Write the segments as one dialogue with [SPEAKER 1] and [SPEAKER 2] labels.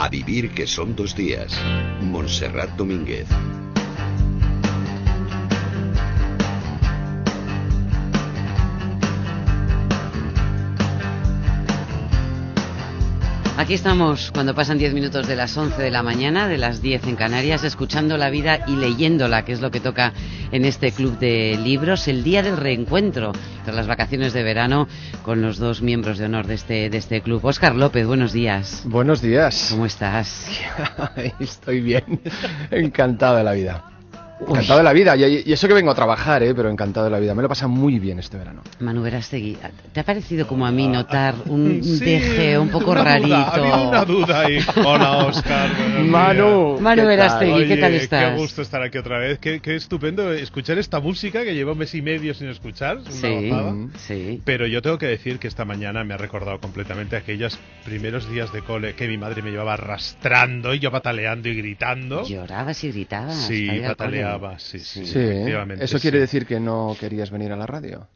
[SPEAKER 1] A vivir que son dos días. Montserrat Domínguez.
[SPEAKER 2] Aquí estamos cuando pasan 10 minutos de las 11 de la mañana, de las 10 en Canarias, escuchando la vida y leyéndola, que es lo que toca en este club de libros, el día del reencuentro tras las vacaciones de verano con los dos miembros de honor de este, de este club. Óscar López, buenos días.
[SPEAKER 3] Buenos días.
[SPEAKER 2] ¿Cómo estás?
[SPEAKER 3] Estoy bien, encantado de la vida. Encantado de la vida, y, eso que vengo a trabajar, ¿eh? pero encantado de la vida. Me lo pasa muy bien este verano.
[SPEAKER 2] Manu Verastegui, ¿te ha parecido como a mí notar un deje un poco rarito?
[SPEAKER 4] Había una duda ahí. Hola, Oscar.
[SPEAKER 3] Manu.
[SPEAKER 2] Manu Verastegui, ¿qué tal estás?
[SPEAKER 4] Qué gusto estar aquí otra vez. Qué, qué, estupendo escuchar esta música que llevo un mes y medio sin escuchar.
[SPEAKER 2] Sí, sí.
[SPEAKER 4] Pero yo tengo que decir que esta mañana me ha recordado completamente aquellos primeros días de cole que mi madre me llevaba arrastrando y yo pataleando y gritando.
[SPEAKER 2] ¿Llorabas y gritabas?
[SPEAKER 4] Sí, pataleando sí, sí,
[SPEAKER 3] ¿Eso quiere decir que no querías venir a la radio?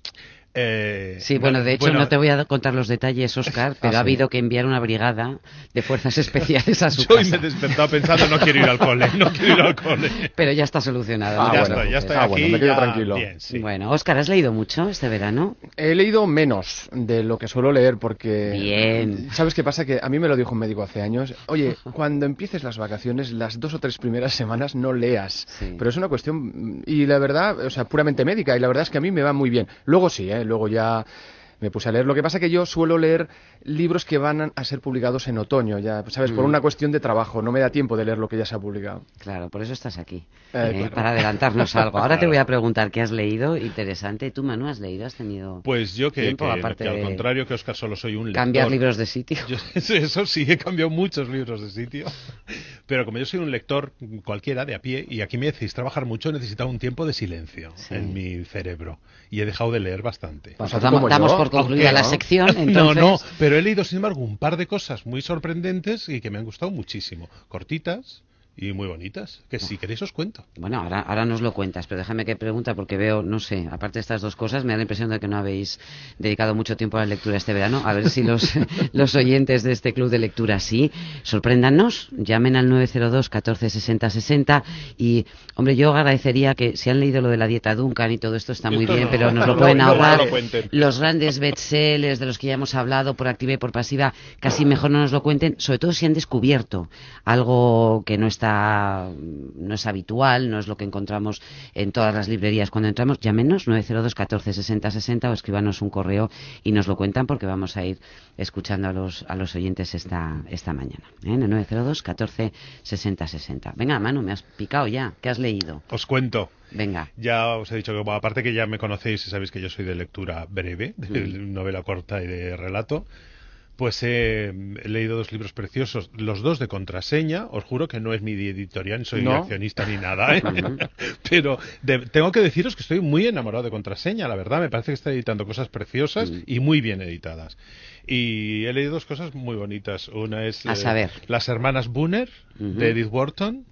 [SPEAKER 4] Eh,
[SPEAKER 2] sí, bueno, de hecho no te voy a contar los detalles, Oscar, ah, pero ha habido que enviar una brigada de fuerzas especiales a su
[SPEAKER 4] Yo casa. Yo me he despertado pensando no quiero ir al cole, no quiero ir al cole.
[SPEAKER 2] Pero ya está solucionado.
[SPEAKER 4] Ah, ya está, ya está.
[SPEAKER 3] Ah, bueno, me quedo tranquilo.
[SPEAKER 2] Bueno, Oscar, ¿has leído mucho este verano?
[SPEAKER 3] He leído menos de lo que suelo leer porque...
[SPEAKER 2] Bien.
[SPEAKER 3] ¿Sabes qué pasa? Que a mí me lo dijo un médico hace años. Oye, cuando empieces las vacaciones, las dos o tres primeras semanas no leas. Pero es una cuestión... Y la verdad, o sea, puramente médica. Y la verdad es que a mí me va muy bien. Luego sí, ¿eh? Luego ya me puse a leer. Lo que pasa es que yo suelo leer libros que van a ser publicados en otoño, ya, ¿sabes? Por mm. una cuestión de trabajo. No me da tiempo de leer lo que ya se ha publicado.
[SPEAKER 2] Claro, por eso estás aquí. Eh, eh, para adelantarnos algo. Ahora te voy a preguntar qué has leído. Interesante. ¿Tú, Manu, has leído? ¿Has tenido
[SPEAKER 4] Pues yo que,
[SPEAKER 2] tiempo,
[SPEAKER 4] aparte al contrario que Oscar, solo soy un lector.
[SPEAKER 2] ¿Cambiar libros de sitio?
[SPEAKER 4] eso sí, he cambiado muchos libros de sitio. Pero como yo soy un lector cualquiera, de a pie, y aquí me decís trabajar mucho, he necesitado un tiempo de silencio en mi cerebro. Y he dejado de leer bastante.
[SPEAKER 2] Pues damos por concluida la sección. Entonces...
[SPEAKER 4] No, no, pero he leído, sin embargo, un par de cosas muy sorprendentes y que me han gustado muchísimo. Cortitas, y muy bonitas, que si queréis os cuento.
[SPEAKER 2] Bueno, ahora, ahora nos lo cuentas, pero déjame que pregunta porque veo, no sé, aparte de estas dos cosas, me da la impresión de que no habéis dedicado mucho tiempo a la lectura este verano. A ver si los, los oyentes de este club de lectura sí. Sorpréndanos, llamen al 902 14 60 60 y, hombre, yo agradecería que si han leído lo de la dieta Duncan y todo esto está muy bien, pero nos lo pueden ahorrar. los grandes bestsellers de los que ya hemos hablado por activa y por pasiva, casi mejor no nos lo cuenten, sobre todo si han descubierto algo que no está no es habitual, no es lo que encontramos en todas las librerías cuando entramos, llámenos 902 14 60 60 o escríbanos un correo y nos lo cuentan porque vamos a ir escuchando a los, a los oyentes esta, esta mañana. ¿eh? En el 902 14 60 60. Venga, Manu, me has picado ya. ¿Qué has leído?
[SPEAKER 4] Os cuento.
[SPEAKER 2] Venga.
[SPEAKER 4] Ya os he dicho que, aparte que ya me conocéis y sabéis que yo soy de lectura breve, de mm. novela corta y de relato, pues he, leído dos libros preciosos, los dos de contraseña. Os juro que no es mi editorial, ni soy accionista ni nada, ¿eh? pero tengo que deciros que estoy muy enamorado de contraseña, la verdad. Me parece que está editando cosas preciosas mm. y muy bien editadas. Y he leído dos cosas muy bonitas. Una es
[SPEAKER 2] eh,
[SPEAKER 4] Las hermanas Bunner, de Edith Wharton,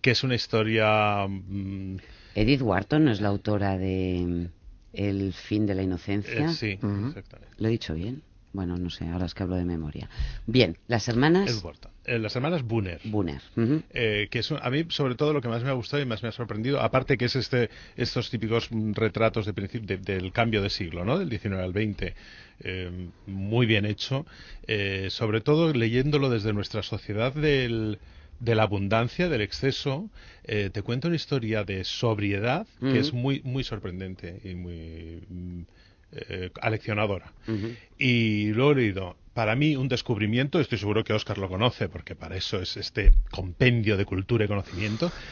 [SPEAKER 4] que es una historia. Mm,
[SPEAKER 2] Edith Wharton es la autora de El fin de la inocencia.
[SPEAKER 4] Eh, sí, exactamente.
[SPEAKER 2] ¿Lo he dicho bien? Bueno, no sé, ahora es que hablo de memoria. Bien, las hermanas...
[SPEAKER 4] Eh, las hermanas Bunner.
[SPEAKER 2] Bunner.
[SPEAKER 4] Eh, que es, a mí, sobre todo, lo que más me ha gustado y más me ha sorprendido, aparte que es este estos típicos retratos de, del cambio de siglo, ¿no? Del 19 al 20, eh, muy bien hecho, sobre todo leyéndolo desde nuestra sociedad del de la abundancia, del exceso, te cuenta una historia de sobriedad que es muy muy sorprendente y muy eh, aleccionadora. Y lo he leído. Para mí, un descubrimiento, estoy seguro que Oscar lo conoce, porque para eso es este compendio de cultura y conocimiento.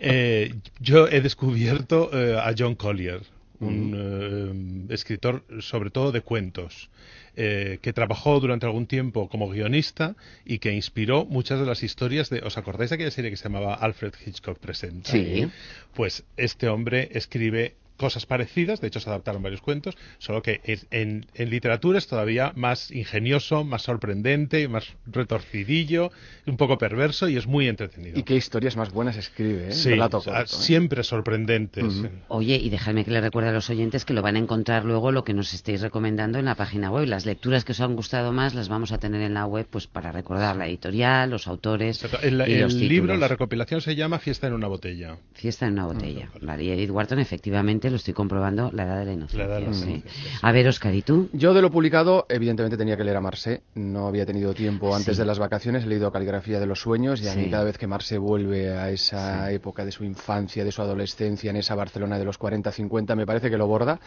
[SPEAKER 4] Eh, yo he descubierto eh, a John Collier, un escritor sobre todo de cuentos. que trabajó durante algún tiempo como guionista y que inspiró muchas de las historias de... ¿Os acordáis de aquella serie que se llamaba Alfred Hitchcock Presenta?
[SPEAKER 2] Sí.
[SPEAKER 4] Pues este hombre escribe cosas parecidas, de hecho se adaptaron varios cuentos, solo que en, en, literatura es todavía más ingenioso, más sorprendente, más retorcidillo, un poco perverso y es muy entretenido.
[SPEAKER 3] Y qué historias más buenas escribe, ¿eh?
[SPEAKER 4] Sí, ¿eh? siempre sorprendentes.
[SPEAKER 2] Oye, y dejadme que le recuerde a los oyentes que lo van a encontrar luego lo que nos estéis recomendando en la página web. Las lecturas que os han gustado más las vamos a tener en la web pues para recordar la editorial, los autores.
[SPEAKER 4] El, el libro, la recopilación se llama Fiesta en una botella.
[SPEAKER 2] Fiesta en una botella. María Edith Wharton, efectivamente, lo estoy comprobando, la edad de la inocencia. A ver, Oscar, ¿y tú?
[SPEAKER 3] Yo de lo publicado, evidentemente tenía que leer a Marse. No había tenido tiempo antes de las vacaciones. He leído Caligrafía de los Sueños y a mí cada vez que Marse vuelve a esa época de su infancia, de su adolescencia, en esa Barcelona de los 40-50, me parece que lo borda.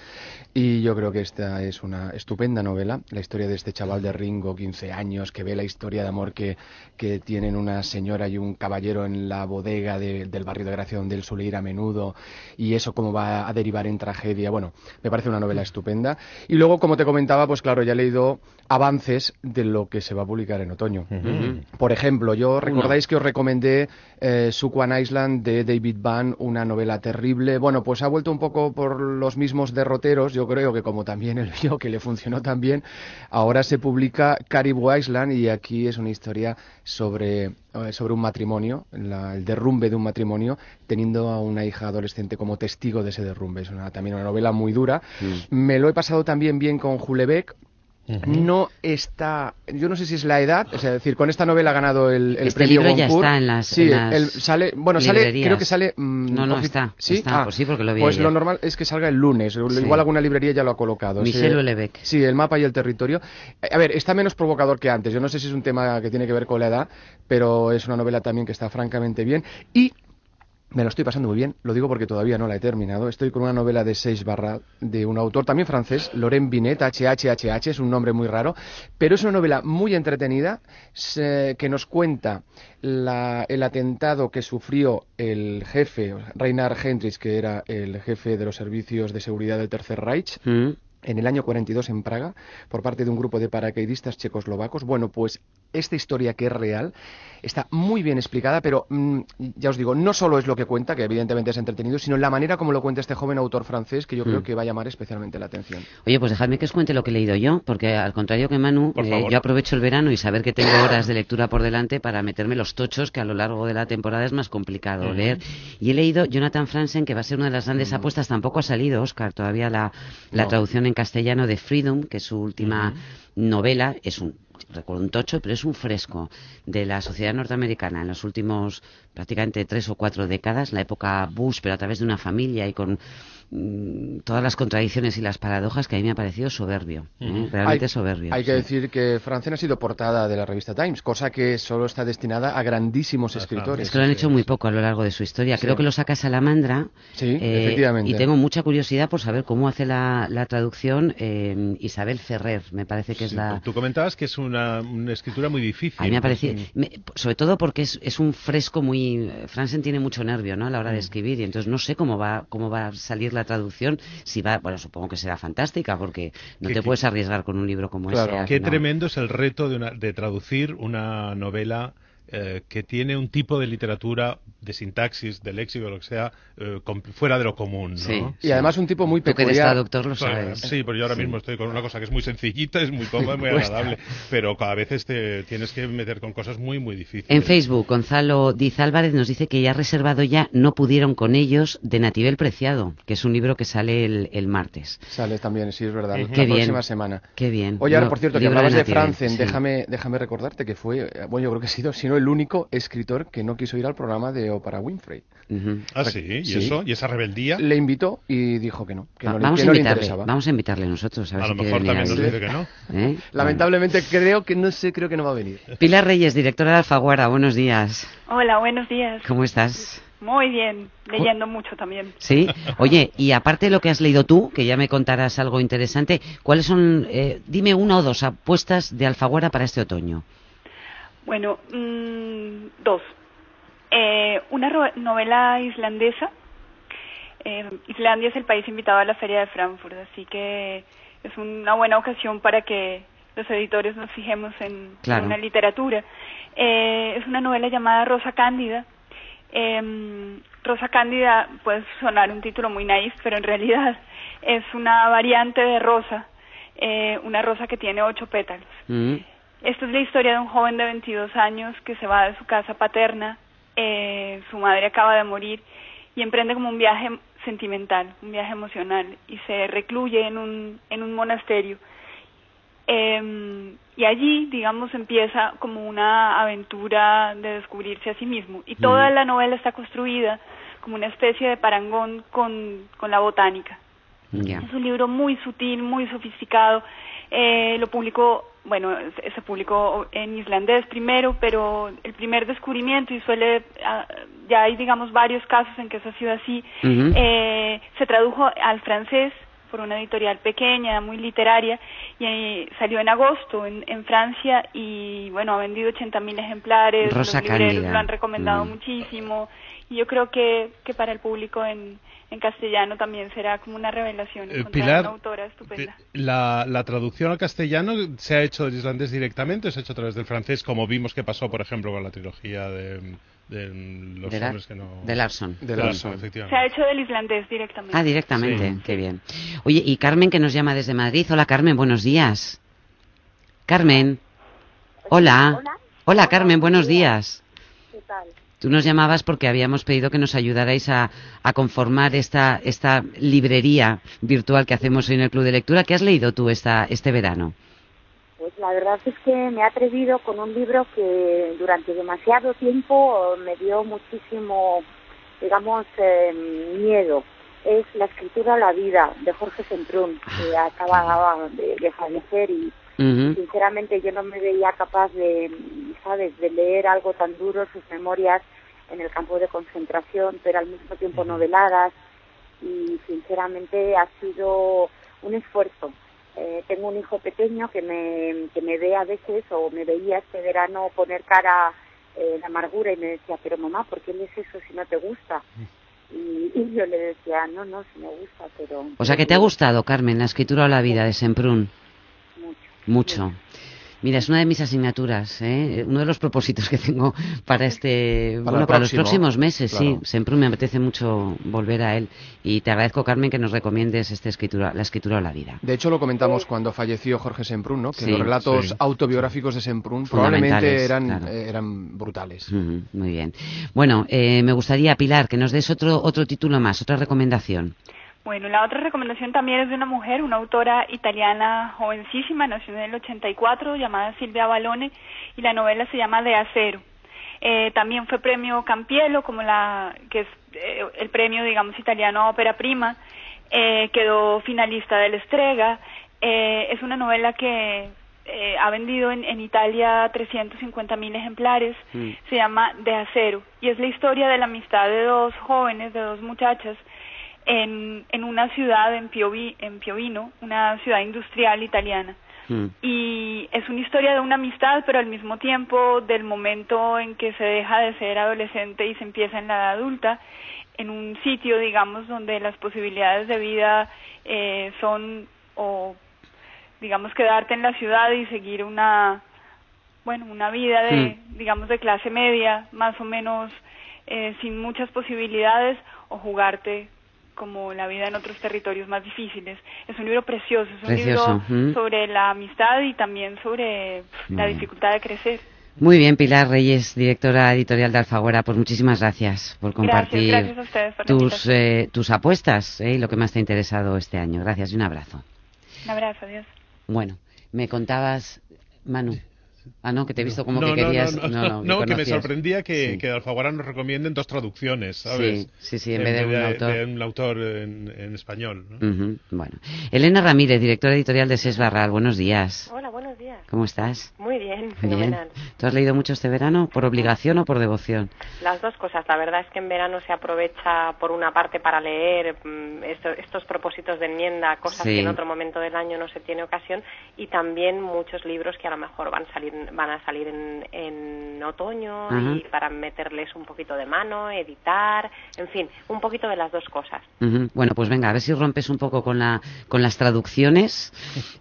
[SPEAKER 3] Y yo creo que esta es una estupenda novela. La historia de este chaval de Ringo, 15 años, que ve la historia de amor que, que tienen una señora y un caballero en la bodega del barrio de Gracia donde él suele ir a menudo y eso cómo va a derivar en tragedia. Bueno, me parece una novela estupenda. Y luego, como te comentaba, pues claro, ya he leído avances de lo que se va a publicar en otoño. Por ejemplo, yo recordáis que os recomendé eh, Island de David Van, una novela terrible. Bueno, pues ha vuelto un poco por los mismos derroteros. Yo creo que como también él vio que le funcionó tan bien, ahora se publica Caribou Island y aquí es una historia sobre, sobre un matrimonio, el derrumbe de un matrimonio, teniendo a una hija adolescente como testigo de ese derrumbe. Es una, también una novela muy dura. Mm. Me lo he pasado también bien con Julebeck, no está, yo no sé si es la edad, es decir, con esta novela ha ganado el, el
[SPEAKER 2] este
[SPEAKER 3] premio
[SPEAKER 2] libro ya está en las,
[SPEAKER 3] sí, sale, bueno, sale, creo que sale.
[SPEAKER 2] Mm, no, no está, sí, está,
[SPEAKER 3] ah,
[SPEAKER 2] pues sí, porque lo vi
[SPEAKER 3] Pues lo normal es que salga el lunes, igual alguna librería ya lo ha colocado.
[SPEAKER 2] Michel Lebec.
[SPEAKER 3] Sí, el mapa y el territorio. A ver, está menos provocador que antes. Yo no sé si es un tema que tiene que ver con la edad, pero es una novela también que está francamente bien y me lo estoy pasando muy bien, lo digo porque todavía no la he terminado. Estoy con una novela de seis barra de un autor también francés, Laurent Binet, HHHH, es un nombre muy raro, pero es una novela muy entretenida que nos cuenta el atentado que sufrió el jefe, Reinhard Hendricks, que era el jefe de los servicios de seguridad del Tercer Reich. Mm. En el año 42 en Praga por parte de un grupo de paracaidistas checoslovacos. Bueno, pues esta historia que es real está muy bien explicada, pero mm, ya os digo, no solo es lo que cuenta, que evidentemente es entretenido, sino la manera como lo cuenta este joven autor francés, que yo creo mm. que va a llamar especialmente la atención.
[SPEAKER 2] Oye, pues dejadme que os cuente lo que he leído yo, porque al contrario que Manu, eh, yo aprovecho el verano y saber que tengo horas de lectura por delante para meterme los tochos, que a lo largo de la temporada es más complicado leer. Y he leído Jonathan Franzen, que va a ser una de las grandes apuestas, tampoco ha salido, Oscar, todavía la, traducción en castellano de Freedom, que es su última novela, es un recuerdo un tocho, pero es un fresco de la sociedad norteamericana en los últimos prácticamente tres o cuatro décadas, la época Bush, pero a través de una familia y con Mm, todas las contradicciones y las paradojas que a mí me ha parecido soberbio, ¿eh? realmente soberbio.
[SPEAKER 3] Hay que decir que Francena ha sido portada de la revista Times, cosa que solo está destinada a grandísimos escritores.
[SPEAKER 2] Es que lo han hecho muy poco a lo largo de su historia. Creo que lo saca Salamandra.
[SPEAKER 3] Sí, eh, efectivamente.
[SPEAKER 2] Y tengo mucha curiosidad por saber cómo hace la, traducción eh, Isabel Ferrer, me parece que es la...
[SPEAKER 4] Tú comentabas que es una, escritura muy difícil.
[SPEAKER 2] A mí me ha parecido, sobre todo porque es, es, un fresco muy... Franzen tiene mucho nervio ¿no? a la hora de mm. escribir y entonces no sé cómo va, cómo va a salir la traducción, si va, bueno, supongo que será fantástica, porque no te puedes arriesgar con un libro como ese.
[SPEAKER 4] Qué tremendo es el reto de, de traducir una novela eh, que tiene un tipo de literatura de sintaxis, de léxico, lo que sea, eh, fuera de lo común. ¿no?
[SPEAKER 3] Y además un tipo muy peculiar.
[SPEAKER 2] Que traductor lo sabes.
[SPEAKER 4] sí, pero yo ahora mismo estoy con una cosa que es muy sencillita, es muy cómoda, muy agradable, pero cada vez te tienes que meter con cosas muy, muy difíciles.
[SPEAKER 2] En Facebook, Gonzalo Diz Álvarez nos dice que ya ha reservado ya No pudieron con ellos de Nativel Preciado, que es un libro que sale el, martes.
[SPEAKER 3] Sale también, sí, es verdad, la
[SPEAKER 2] bien.
[SPEAKER 3] próxima semana.
[SPEAKER 2] Qué bien.
[SPEAKER 3] Oye, ahora, por cierto, que hablabas de, Franzen, déjame, déjame recordarte que fue, bueno, yo creo que ha sido, si no el único escritor que no quiso ir al programa de Oprah Winfrey.
[SPEAKER 4] Ah, sí, ¿y eso? ¿Y esa rebeldía?
[SPEAKER 3] Le invitó y dijo que no, que no,
[SPEAKER 2] vamos,
[SPEAKER 3] a
[SPEAKER 2] invitarle, vamos a invitarle nosotros. A, ver
[SPEAKER 4] a lo mejor también nos dice que no.
[SPEAKER 3] ¿Eh? Lamentablemente creo que no sé, creo que no va a venir.
[SPEAKER 2] Pilar Reyes, directora de Alfaguara, buenos días.
[SPEAKER 5] Hola, buenos días.
[SPEAKER 2] ¿Cómo estás?
[SPEAKER 5] Muy bien, leyendo mucho también.
[SPEAKER 2] Sí, oye, y aparte de lo que has leído tú, que ya me contarás algo interesante, ¿cuáles son, eh, dime una o dos apuestas de Alfaguara para este otoño?
[SPEAKER 5] Bueno, mm, dos. Eh, una novela islandesa. Eh, Islandia es el país invitado a la Feria de Frankfurt, así que es una buena ocasión para que los editores nos fijemos en, una literatura. Eh, es una novela llamada Rosa Cándida. Em, Rosa Cándida puede sonar un título muy naif, pero en realidad es una variante de rosa, eh, una rosa que tiene ocho pétalos. Mm. Esta es la historia de un joven de 22 años que se va de su casa paterna, eh, su madre acaba de morir y emprende como un viaje sentimental, un viaje emocional y se recluye en un, en un monasterio. Eh, y allí, digamos, empieza como una aventura de descubrirse a sí mismo. Y toda la novela está construida como una especie de parangón con, con la botánica. Es un libro muy sutil, muy sofisticado. Eh, lo publicó, bueno, se publicó en islandés primero, pero el primer descubrimiento, y suele, ah, ya hay, digamos, varios casos en que eso ha sido así, eh, se tradujo al francés por una editorial pequeña, muy literaria, y eh, salió en agosto en, en, Francia y bueno, ha vendido 80.000 ejemplares, los libreros lo han recomendado mm. muchísimo y yo creo que, que para el público en, en castellano también será como una revelación
[SPEAKER 4] eh, Pilar, una autora estupenda. La, la, traducción al castellano se ha hecho del islandés directamente o se ha hecho a través del francés, como vimos que pasó, por ejemplo, con la trilogía de de los hombres que no...
[SPEAKER 2] De Larson.
[SPEAKER 4] De Larson, efectivamente.
[SPEAKER 5] Se ha hecho del islandés directamente.
[SPEAKER 2] Ah, directamente, qué bien. Oye, y Carmen que nos llama desde Madrid. Hola Carmen, buenos días. Carmen. Hola. Hola, Carmen, buenos días. Tú nos llamabas porque habíamos pedido que nos ayudarais a, a, conformar esta, esta librería virtual que hacemos hoy en el Club de Lectura. ¿Qué has leído tú esta, este verano?
[SPEAKER 6] Pues la verdad es que me he atrevido con un libro que durante demasiado tiempo me dio muchísimo, digamos, eh, miedo. Es La escritura a la vida de Jorge Semprún, que ah. acaba de, fallecer y sinceramente yo no me veía capaz de, ¿sabes?, de leer algo tan duro, sus memorias en el campo de concentración, pero al mismo tiempo noveladas y sinceramente ha sido un esfuerzo eh, tengo un hijo pequeño que me, que me ve a veces o me veía este verano poner cara eh, en amargura y me decía, pero mamá, ¿por qué lees eso si no te gusta? Y, yo le decía, no, no, si me gusta, pero...
[SPEAKER 2] O sea, que te ha gustado, Carmen, la escritura o la vida de Semprún.
[SPEAKER 6] Mucho.
[SPEAKER 2] Mucho. Mira, es una de mis asignaturas, ¿eh? uno de los propósitos que tengo para este, para, bueno, para los próximos meses, sí. Siempre me apetece mucho volver a él y te agradezco, Carmen, que nos recomiendes esta escritura, la escritura o la vida.
[SPEAKER 3] De hecho, lo comentamos cuando falleció Jorge Semprún, ¿no? Que los relatos autobiográficos de Semprún probablemente eran, eh, eran brutales.
[SPEAKER 2] muy bien. Bueno, eh, me gustaría, Pilar, que nos des otro, otro título más, otra recomendación.
[SPEAKER 5] Bueno, la otra recomendación también es de una mujer, una autora italiana jovencísima, nació en el 84, llamada Silvia Balone, y la novela se llama De Acero. Eh, también fue premio Campiello, como la que es eh, el premio, digamos, italiano a ópera prima. Eh, quedó finalista del Estrega. es una novela que ha vendido en, en Italia 350 mil ejemplares. Mm. Se llama De Acero y es la historia de la amistad de dos jóvenes, de dos muchachas en, en una ciudad en, Piovi, en Piovino, una ciudad industrial italiana. Mm. Y es una historia de una amistad, pero al mismo tiempo del momento en que se deja de ser adolescente y se empieza en la edad adulta, en un sitio, digamos, donde las posibilidades de vida eh, son, o digamos, quedarte en la ciudad y seguir una, bueno, una vida de, mm. digamos, de clase media, más o menos eh, sin muchas posibilidades, o jugarte como la vida en otros territorios más difíciles. Es un libro precioso, es un libro sobre la amistad y también sobre la dificultad de crecer.
[SPEAKER 2] Muy bien, Pilar Reyes, directora editorial de Alfaguara, pues muchísimas gracias por compartir tus, eh, tus apuestas eh, y lo que más te ha interesado este año. Gracias y un abrazo.
[SPEAKER 5] Un abrazo, adiós.
[SPEAKER 2] Bueno, me contabas, Manu. Ah, no, que te he visto como que querías.
[SPEAKER 4] No, no, que me sorprendía que, que Alfaguara nos recomienden dos traducciones, ¿sabes?
[SPEAKER 2] Sí, sí, sí en, vez de, un autor.
[SPEAKER 4] De un autor en, español.
[SPEAKER 2] Bueno. Elena Ramírez, directora editorial de SES Barral, buenos días.
[SPEAKER 7] Hola, buenos días.
[SPEAKER 2] ¿Cómo estás?
[SPEAKER 7] Muy bien, fenomenal.
[SPEAKER 2] ¿Tú has leído mucho este verano por obligación o por devoción?
[SPEAKER 7] Las dos cosas. La verdad es que en verano se aprovecha, por una parte, para leer mm, estos, propósitos de enmienda, cosas que en otro momento del año no se tiene ocasión, y también muchos libros que a lo mejor van a salir van a salir en, otoño y para meterles un poquito de mano, editar, en fin, un poquito de las dos cosas.
[SPEAKER 2] Bueno, pues venga, a ver si rompes un poco con, la, con las traducciones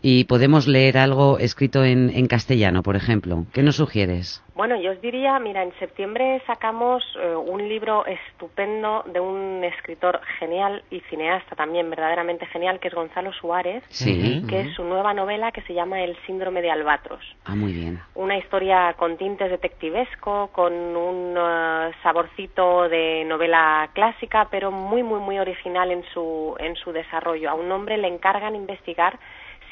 [SPEAKER 2] y podemos leer algo escrito en, en, en castellano, por ejemplo? ¿Qué nos sugieres?
[SPEAKER 7] Bueno, yo os diría, mira, en septiembre sacamos eh, un libro estupendo de un escritor genial y cineasta también verdaderamente genial, que es Gonzalo Suárez, que es su nueva novela que se llama El síndrome de Albatros.
[SPEAKER 2] Ah, muy bien.
[SPEAKER 7] Una historia con tintes detectivesco, con un eh, saborcito de novela clásica, pero muy, muy, muy original en su, en su desarrollo. A un hombre le encargan investigar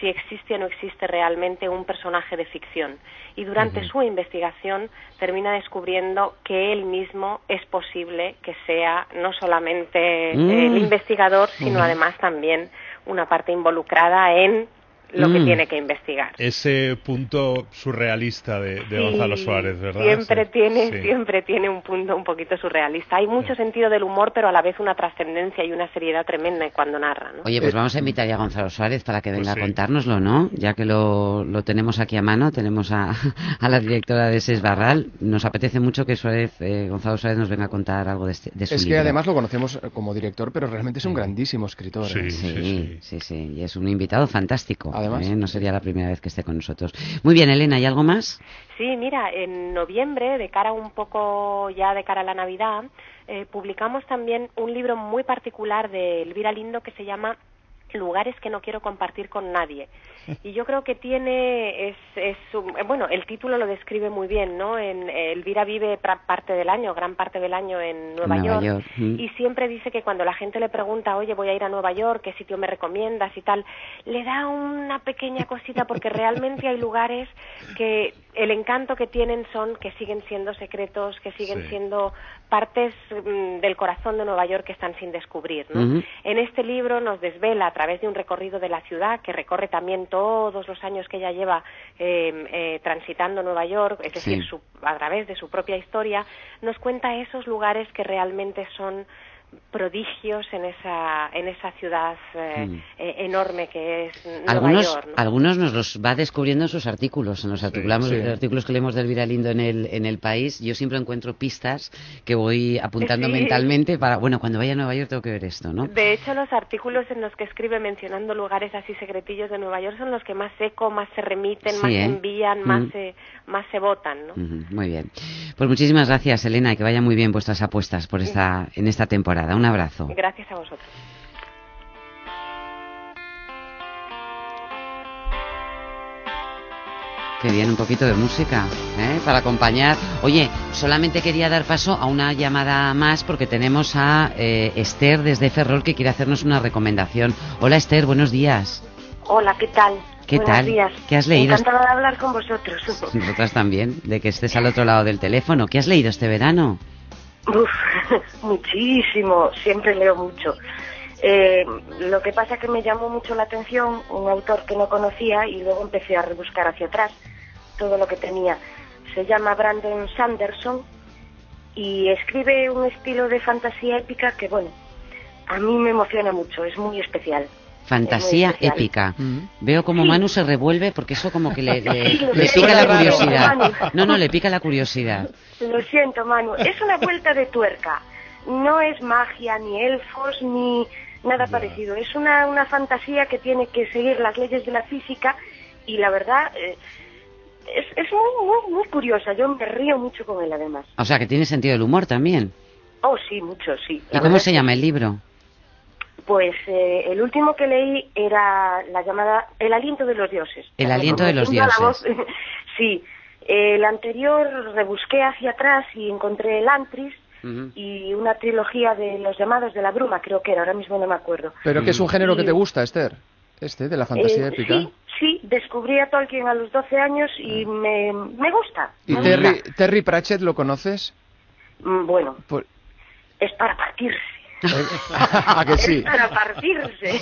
[SPEAKER 7] si existe o no existe realmente un personaje de ficción. Y durante su investigación termina descubriendo que él mismo es posible que sea no solamente el mm. investigador, sino además también una parte involucrada en lo que mm. tiene que investigar.
[SPEAKER 4] Ese punto surrealista de, Gonzalo Suárez, ¿verdad?
[SPEAKER 7] Siempre tiene, siempre tiene un punto un poquito surrealista. Hay mucho sentido del humor, pero a la vez una trascendencia y una seriedad tremenda cuando narra. ¿no?
[SPEAKER 2] Oye, pues vamos a invitar ya a Gonzalo Suárez para que venga pues a contárnoslo, ¿no? Ya que lo, lo tenemos aquí a mano, tenemos a, a la directora de SES Barral. Nos apetece mucho que Suárez, eh, Gonzalo Suárez nos venga a contar algo de, este, de su
[SPEAKER 3] Es que además lo conocemos como director, pero realmente es un grandísimo escritor.
[SPEAKER 2] ¿eh? Sí, sí, sí, y es un invitado fantástico. ¿Eh? No sería la primera vez que esté con nosotros. Muy bien, Elena, ¿hay algo más?
[SPEAKER 7] Sí, mira, en noviembre, de cara un poco ya de cara a la Navidad, eh, publicamos también un libro muy particular de Elvira Lindo que se llama lugares que no quiero compartir con nadie. Y yo creo que tiene, es, es bueno, el título lo describe muy bien, ¿no? En, Elvira vive parte del año, gran parte del año en Nueva, York, y siempre dice que cuando la gente le pregunta, oye, voy a ir a Nueva York, ¿qué sitio me recomiendas y tal? Le da una pequeña cosita porque realmente hay lugares que el encanto que tienen son que siguen siendo secretos, que siguen siendo partes mm, del corazón de Nueva York que están sin descubrir. ¿no? En este libro nos desvela a través de un recorrido de la ciudad que recorre también todos los años que ella lleva em, eh, transitando Nueva York, es decir, a través de su propia historia, nos cuenta esos lugares que realmente son prodigios en esa en esa ciudad eh, mm. eh, enorme que es Nueva
[SPEAKER 2] algunos,
[SPEAKER 7] York.
[SPEAKER 2] Algunos nos los va descubriendo en sus artículos, en los artículos que leemos del Elvira Lindo en el en el país. Yo siempre encuentro pistas que voy apuntando mentalmente para bueno cuando vaya a Nueva York tengo que ver esto, ¿no?
[SPEAKER 7] De hecho los artículos en los que escribe mencionando lugares así secretillos de Nueva York son los que más eco, más se remiten, más ¿eh? envían, más mm. se más se votan, ¿no?
[SPEAKER 2] Muy bien. Pues muchísimas gracias Elena y que vaya muy bien vuestras apuestas por esta en esta temporada. Un abrazo.
[SPEAKER 7] Gracias a vosotros.
[SPEAKER 2] Qué bien, un poquito de música, ¿eh? Para acompañar. Oye, solamente quería dar paso a una llamada más porque tenemos a eh, Esther desde Ferrol que quiere hacernos una recomendación. Hola Esther, buenos días.
[SPEAKER 8] Hola, ¿qué tal?
[SPEAKER 2] ¿Qué
[SPEAKER 8] Buenos
[SPEAKER 2] tal?
[SPEAKER 8] Días.
[SPEAKER 2] ¿Qué has leído?
[SPEAKER 8] Encantada de hablar con vosotros.
[SPEAKER 2] Nosotras también, de que estés al otro lado del teléfono. ¿Qué has leído este verano?
[SPEAKER 8] Uf, muchísimo, siempre leo mucho. Eh, lo que pasa es que me llamó mucho la atención un autor que no conocía y luego empecé a rebuscar hacia atrás todo lo que tenía. Se llama Brandon Sanderson y escribe un estilo de fantasía épica que, bueno, a mí me emociona mucho, es muy especial.
[SPEAKER 2] Fantasía épica. Mm. Veo como Manu se revuelve porque eso como que le, pica la curiosidad. No, no, le pica la curiosidad.
[SPEAKER 8] Lo siento, Manu. Es una vuelta de tuerca. No es magia, ni elfos, ni nada parecido. Es una, una fantasía que tiene que seguir las leyes de la física y la verdad... Eh, es, es muy, muy, muy curiosa. Yo me río mucho con él, además.
[SPEAKER 2] O sea, que tiene sentido del humor también.
[SPEAKER 8] Oh, sí, mucho, sí.
[SPEAKER 2] ¿Y cómo se llama el libro?
[SPEAKER 8] Pues eh, el último que leí era la llamada El aliento de los dioses.
[SPEAKER 2] El aliento de los dioses.
[SPEAKER 8] sí. El anterior rebusqué hacia atrás y encontré el Antris y una trilogía de los llamados de la bruma, creo que era, ahora mismo no me acuerdo.
[SPEAKER 3] ¿Pero qué es un género que te gusta, Esther? Este, de la fantasía
[SPEAKER 8] eh,
[SPEAKER 3] épica.
[SPEAKER 8] Sí, sí, descubrí a Tolkien a los 12 años y ah. me, me gusta.
[SPEAKER 3] ¿Y Terry, Terry Pratchett lo conoces?
[SPEAKER 8] Mm, bueno, es para partirse.
[SPEAKER 3] ¿A que sí?
[SPEAKER 8] para partirse.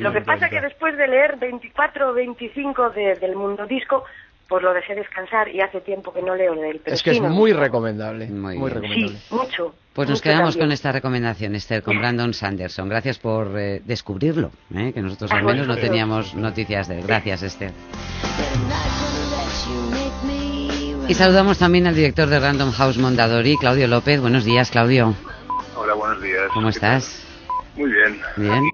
[SPEAKER 8] lo que pasa es que después de leer 24 o 25 del Mundo Disco, pues lo dejé descansar y hace tiempo que no leo de él.
[SPEAKER 3] es que es muy recomendable. Muy, recomendable.
[SPEAKER 8] Sí, mucho.
[SPEAKER 2] Pues nos quedamos con esta recomendación, Esther, con Brandon Sanderson. Gracias por eh, descubrirlo, ¿eh? que nosotros al menos no teníamos noticias de él. Gracias, Esther. Y saludamos también al director de Random House Mondadori, Claudio López. Buenos días, Claudio.
[SPEAKER 9] Hola, buenos días.
[SPEAKER 2] ¿Cómo estás?
[SPEAKER 9] Muy bien.
[SPEAKER 2] Bien.